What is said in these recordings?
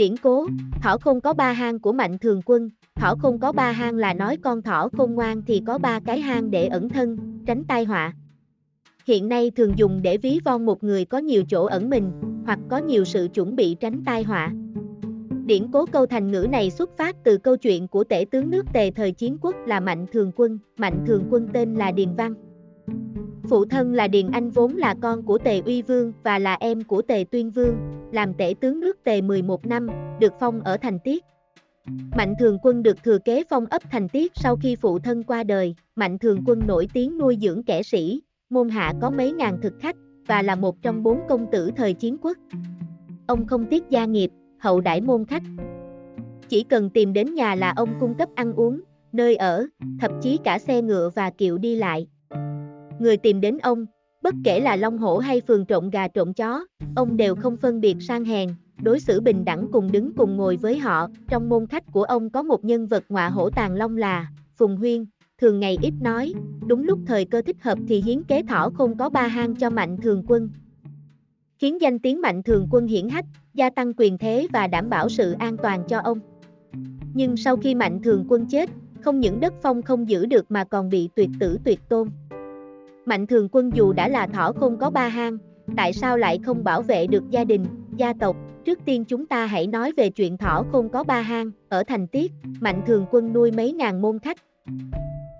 Điển cố, thỏ không có ba hang của mạnh thường quân, thỏ không có ba hang là nói con thỏ không ngoan thì có ba cái hang để ẩn thân, tránh tai họa. Hiện nay thường dùng để ví von một người có nhiều chỗ ẩn mình, hoặc có nhiều sự chuẩn bị tránh tai họa. Điển cố câu thành ngữ này xuất phát từ câu chuyện của tể tướng nước Tề thời chiến quốc là Mạnh Thường Quân, Mạnh Thường Quân tên là Điền Văn. Phụ thân là Điền Anh vốn là con của Tề Uy Vương và là em của Tề Tuyên Vương, làm tể tướng nước Tề 11 năm, được phong ở Thành Tiết. Mạnh Thường Quân được thừa kế phong ấp Thành Tiết sau khi phụ thân qua đời, Mạnh Thường Quân nổi tiếng nuôi dưỡng kẻ sĩ, môn hạ có mấy ngàn thực khách, và là một trong bốn công tử thời chiến quốc. Ông không tiếc gia nghiệp, hậu đãi môn khách. Chỉ cần tìm đến nhà là ông cung cấp ăn uống, nơi ở, thậm chí cả xe ngựa và kiệu đi lại. Người tìm đến ông, bất kể là long hổ hay phường trộn gà trộn chó, ông đều không phân biệt sang hèn, đối xử bình đẳng cùng đứng cùng ngồi với họ. Trong môn khách của ông có một nhân vật ngọa hổ tàng long là Phùng Huyên, thường ngày ít nói, đúng lúc thời cơ thích hợp thì hiến kế thỏ không có ba hang cho mạnh thường quân. Khiến danh tiếng mạnh thường quân hiển hách, gia tăng quyền thế và đảm bảo sự an toàn cho ông. Nhưng sau khi mạnh thường quân chết, không những đất phong không giữ được mà còn bị tuyệt tử tuyệt tôn. Mạnh thường quân dù đã là thỏ không có ba hang, tại sao lại không bảo vệ được gia đình, gia tộc? Trước tiên chúng ta hãy nói về chuyện thỏ không có ba hang, ở thành tiết, mạnh thường quân nuôi mấy ngàn môn khách.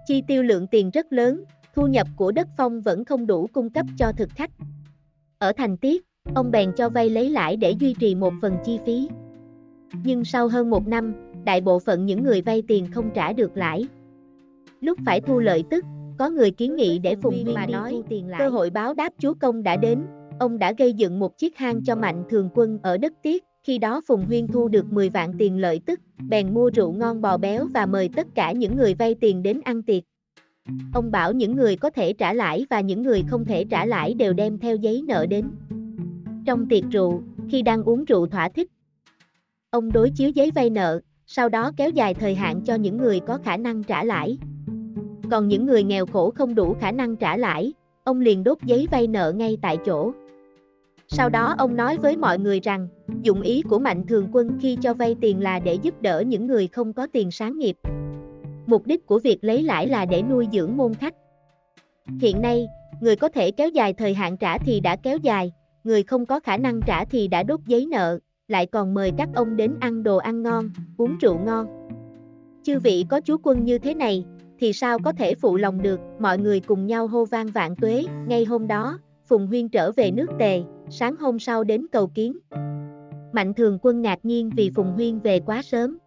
Chi tiêu lượng tiền rất lớn, thu nhập của đất phong vẫn không đủ cung cấp cho thực khách. Ở thành tiết, ông bèn cho vay lấy lãi để duy trì một phần chi phí. Nhưng sau hơn một năm, đại bộ phận những người vay tiền không trả được lãi. Lúc phải thu lợi tức, có người kiến nghị để Phùng Huyên mà nói, cơ hội báo đáp chúa công đã đến, ông đã gây dựng một chiếc hang cho mạnh thường quân ở đất tiết, khi đó Phùng Huyên thu được 10 vạn tiền lợi tức, bèn mua rượu ngon bò béo và mời tất cả những người vay tiền đến ăn tiệc. Ông bảo những người có thể trả lãi và những người không thể trả lãi đều đem theo giấy nợ đến. Trong tiệc rượu, khi đang uống rượu thỏa thích, ông đối chiếu giấy vay nợ, sau đó kéo dài thời hạn cho những người có khả năng trả lãi. Còn những người nghèo khổ không đủ khả năng trả lãi, ông liền đốt giấy vay nợ ngay tại chỗ. Sau đó ông nói với mọi người rằng, dụng ý của Mạnh Thường Quân khi cho vay tiền là để giúp đỡ những người không có tiền sáng nghiệp. Mục đích của việc lấy lãi là để nuôi dưỡng môn khách. Hiện nay, người có thể kéo dài thời hạn trả thì đã kéo dài, người không có khả năng trả thì đã đốt giấy nợ, lại còn mời các ông đến ăn đồ ăn ngon, uống rượu ngon. Chư vị có chú quân như thế này, thì sao có thể phụ lòng được, mọi người cùng nhau hô vang vạn tuế, ngay hôm đó, Phùng Huyên trở về nước Tề, sáng hôm sau đến cầu kiến. Mạnh thường quân ngạc nhiên vì Phùng Huyên về quá sớm.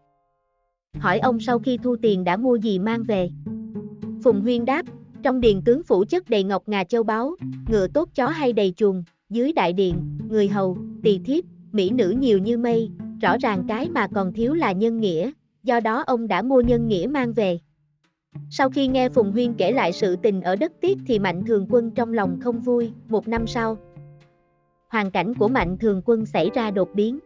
Hỏi ông sau khi thu tiền đã mua gì mang về. Phùng Huyên đáp, trong điền tướng phủ chất đầy ngọc ngà châu báu, ngựa tốt chó hay đầy chuồng, dưới đại điện, người hầu, tỳ thiếp, mỹ nữ nhiều như mây, rõ ràng cái mà còn thiếu là nhân nghĩa, do đó ông đã mua nhân nghĩa mang về. Sau khi nghe Phùng Huyên kể lại sự tình ở đất tiết thì Mạnh Thường Quân trong lòng không vui, một năm sau. Hoàn cảnh của Mạnh Thường Quân xảy ra đột biến.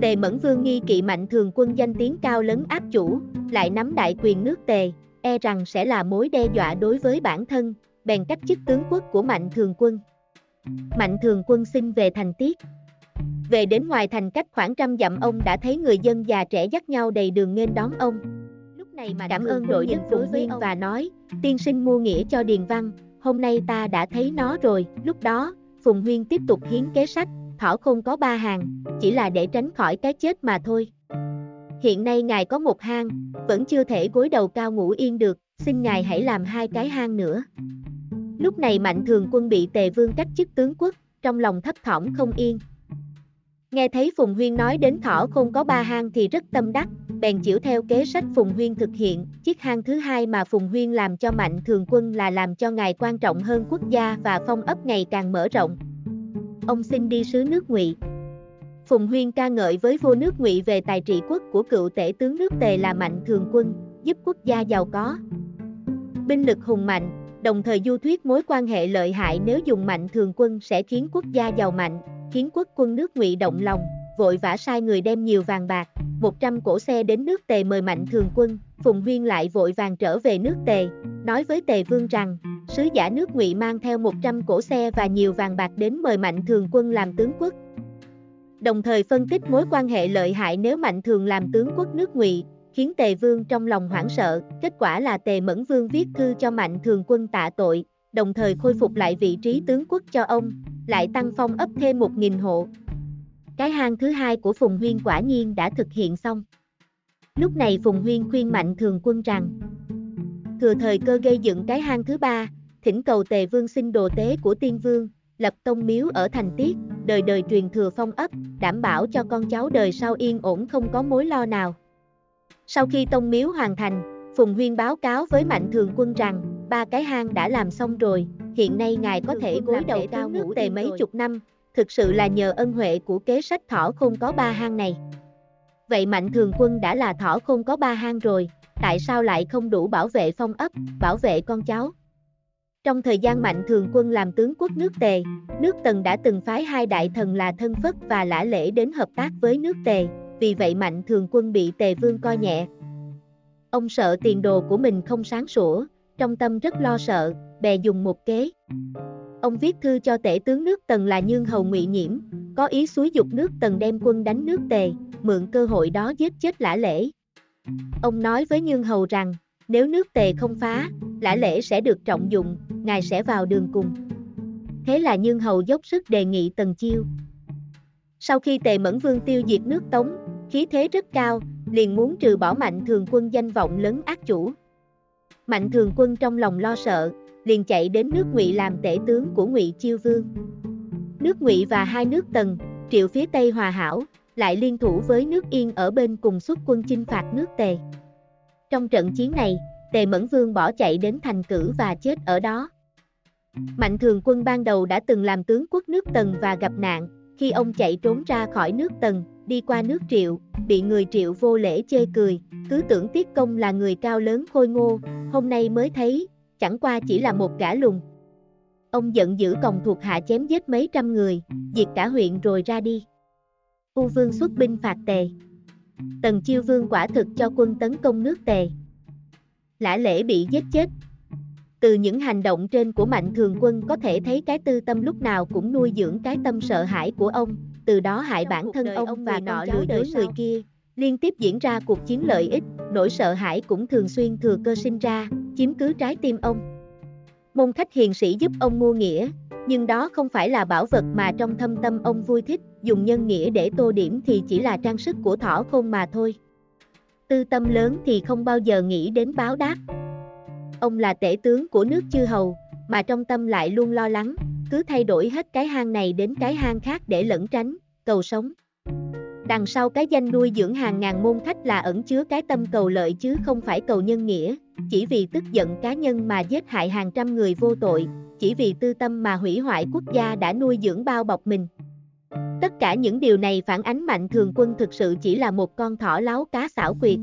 Tề Mẫn Vương nghi kỵ Mạnh Thường Quân danh tiếng cao lớn áp chủ, lại nắm đại quyền nước Tề, e rằng sẽ là mối đe dọa đối với bản thân, bèn cách chức tướng quốc của Mạnh Thường Quân. Mạnh Thường Quân xin về thành tiết. Về đến ngoài thành cách khoảng trăm dặm ông đã thấy người dân già trẻ dắt nhau đầy đường nghênh đón ông này mà cảm ơn đội dân Phùng Viên và nói, tiên sinh mua nghĩa cho Điền Văn, hôm nay ta đã thấy nó rồi, lúc đó, Phùng Huyên tiếp tục hiến kế sách, thỏ không có ba hàng, chỉ là để tránh khỏi cái chết mà thôi. Hiện nay ngài có một hang, vẫn chưa thể gối đầu cao ngủ yên được, xin ngài hãy làm hai cái hang nữa. Lúc này Mạnh Thường Quân bị Tề Vương cách chức tướng quốc, trong lòng thấp thỏm không yên. Nghe thấy Phùng Huyên nói đến thỏ không có ba hang thì rất tâm đắc, bèn chiếu theo kế sách Phùng Huyên thực hiện, chiếc hang thứ hai mà Phùng Huyên làm cho mạnh thường quân là làm cho ngài quan trọng hơn quốc gia và phong ấp ngày càng mở rộng. Ông xin đi sứ nước Ngụy. Phùng Huyên ca ngợi với vua nước Ngụy về tài trị quốc của cựu tể tướng nước Tề là mạnh thường quân, giúp quốc gia giàu có. Binh lực hùng mạnh, đồng thời du thuyết mối quan hệ lợi hại nếu dùng mạnh thường quân sẽ khiến quốc gia giàu mạnh, khiến quốc quân nước Ngụy động lòng, vội vã sai người đem nhiều vàng bạc, 100 cổ xe đến nước Tề mời mạnh thường quân, Phùng Huyên lại vội vàng trở về nước Tề, nói với Tề Vương rằng, sứ giả nước Ngụy mang theo 100 cổ xe và nhiều vàng bạc đến mời mạnh thường quân làm tướng quốc. đồng thời phân tích mối quan hệ lợi hại nếu Mạnh Thường làm tướng quốc nước Ngụy, khiến Tề Vương trong lòng hoảng sợ, kết quả là Tề Mẫn Vương viết thư cho Mạnh Thường quân tạ tội, đồng thời khôi phục lại vị trí tướng quốc cho ông, lại tăng phong ấp thêm 1.000 hộ. Cái hang thứ hai của Phùng Huyên quả nhiên đã thực hiện xong. Lúc này Phùng Huyên khuyên Mạnh Thường quân rằng, thừa thời cơ gây dựng cái hang thứ ba, thỉnh cầu Tề Vương xin đồ tế của Tiên Vương, lập tông miếu ở thành tiết, đời đời truyền thừa phong ấp, đảm bảo cho con cháu đời sau yên ổn không có mối lo nào. Sau khi tông miếu hoàn thành, Phùng Huyên báo cáo với Mạnh Thường Quân rằng, ba cái hang đã làm xong rồi, hiện nay ngài có thể gối đầu cao ngủ tề mấy chục năm, thực sự là nhờ ân huệ của kế sách thỏ không có ba hang này. Vậy Mạnh Thường Quân đã là thỏ không có ba hang rồi, tại sao lại không đủ bảo vệ phong ấp, bảo vệ con cháu? Trong thời gian Mạnh Thường Quân làm tướng quốc nước Tề, nước Tần đã từng phái hai đại thần là Thân Phất và Lã Lễ đến hợp tác với nước Tề, vì vậy Mạnh Thường Quân bị Tề Vương coi nhẹ. Ông sợ tiền đồ của mình không sáng sủa, trong tâm rất lo sợ, bè dùng một kế. Ông viết thư cho tể tướng nước Tần là Nhương Hầu Ngụy Nhiễm, có ý xúi dục nước Tần đem quân đánh nước Tề, mượn cơ hội đó giết chết Lã Lễ. Ông nói với Nhương Hầu rằng, nếu nước Tề không phá, Lã Lễ sẽ được trọng dụng, ngài sẽ vào đường cùng. Thế là Nhương Hầu dốc sức đề nghị Tần Chiêu. Sau khi Tề Mẫn Vương tiêu diệt nước Tống, khí thế rất cao, liền muốn trừ bỏ Mạnh Thường Quân danh vọng lớn ác chủ. Mạnh Thường Quân trong lòng lo sợ, liền chạy đến nước Ngụy làm tể tướng của Ngụy Chiêu Vương. Nước Ngụy và hai nước Tần, Triệu phía Tây hòa hảo, lại liên thủ với nước Yên ở bên cùng xuất quân chinh phạt nước Tề. Trong trận chiến này, Tề Mẫn Vương bỏ chạy đến thành cử và chết ở đó. Mạnh Thường Quân ban đầu đã từng làm tướng quốc nước Tần và gặp nạn, khi ông chạy trốn ra khỏi nước Tần, đi qua nước Triệu, bị người Triệu vô lễ chê cười, cứ tưởng Tiết Công là người cao lớn khôi ngô, hôm nay mới thấy, chẳng qua chỉ là một gã lùn. Ông giận dữ còng thuộc hạ chém giết mấy trăm người, diệt cả huyện rồi ra đi. U Vương xuất binh phạt Tề. Tần Chiêu Vương quả thực cho quân tấn công nước Tề. Lã lễ bị giết chết. Từ những hành động trên của Mạnh Thường Quân có thể thấy cái tư tâm lúc nào cũng nuôi dưỡng cái tâm sợ hãi của ông, từ đó hại bản thân ông và nọ lừa dối người kia. Liên tiếp diễn ra cuộc chiến lợi ích, nỗi sợ hãi cũng thường xuyên thừa cơ sinh ra, chiếm cứ trái tim ông. Môn khách hiền sĩ giúp ông mua nghĩa, nhưng đó không phải là bảo vật mà trong thâm tâm ông vui thích, dùng nhân nghĩa để tô điểm thì chỉ là trang sức của thỏ khôn mà thôi. Tư tâm lớn thì không bao giờ nghĩ đến báo đáp. Ông là tể tướng của nước chư hầu, mà trong tâm lại luôn lo lắng, cứ thay đổi hết cái hang này đến cái hang khác để lẩn tránh, cầu sống. Đằng sau cái danh nuôi dưỡng hàng ngàn môn khách là ẩn chứa cái tâm cầu lợi chứ không phải cầu nhân nghĩa, chỉ vì tức giận cá nhân mà giết hại hàng trăm người vô tội, chỉ vì tư tâm mà hủy hoại quốc gia đã nuôi dưỡng bao bọc mình. Tất cả những điều này phản ánh mạnh thường quân thực sự chỉ là một con thỏ láo cá xảo quyệt.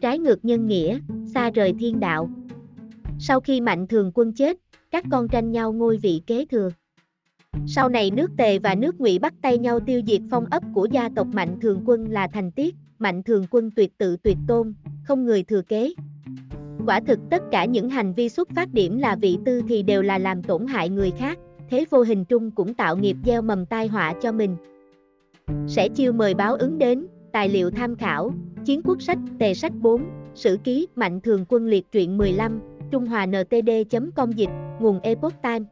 Trái ngược nhân nghĩa, xa rời thiên đạo. Sau khi mạnh thường quân chết, các con tranh nhau ngôi vị kế thừa. Sau này nước Tề và nước Ngụy bắt tay nhau tiêu diệt phong ấp của gia tộc Mạnh Thường Quân là thành tiết, Mạnh Thường Quân tuyệt tự tuyệt tôn, không người thừa kế. Quả thực tất cả những hành vi xuất phát điểm là vị tư thì đều là làm tổn hại người khác, thế vô hình trung cũng tạo nghiệp gieo mầm tai họa cho mình. Sẽ chiêu mời báo ứng đến, tài liệu tham khảo, Chiến quốc sách, Tề sách 4, Sử ký, Mạnh Thường Quân liệt truyện 15, Trung Hòa NTD.com dịch, nguồn Epoch Time.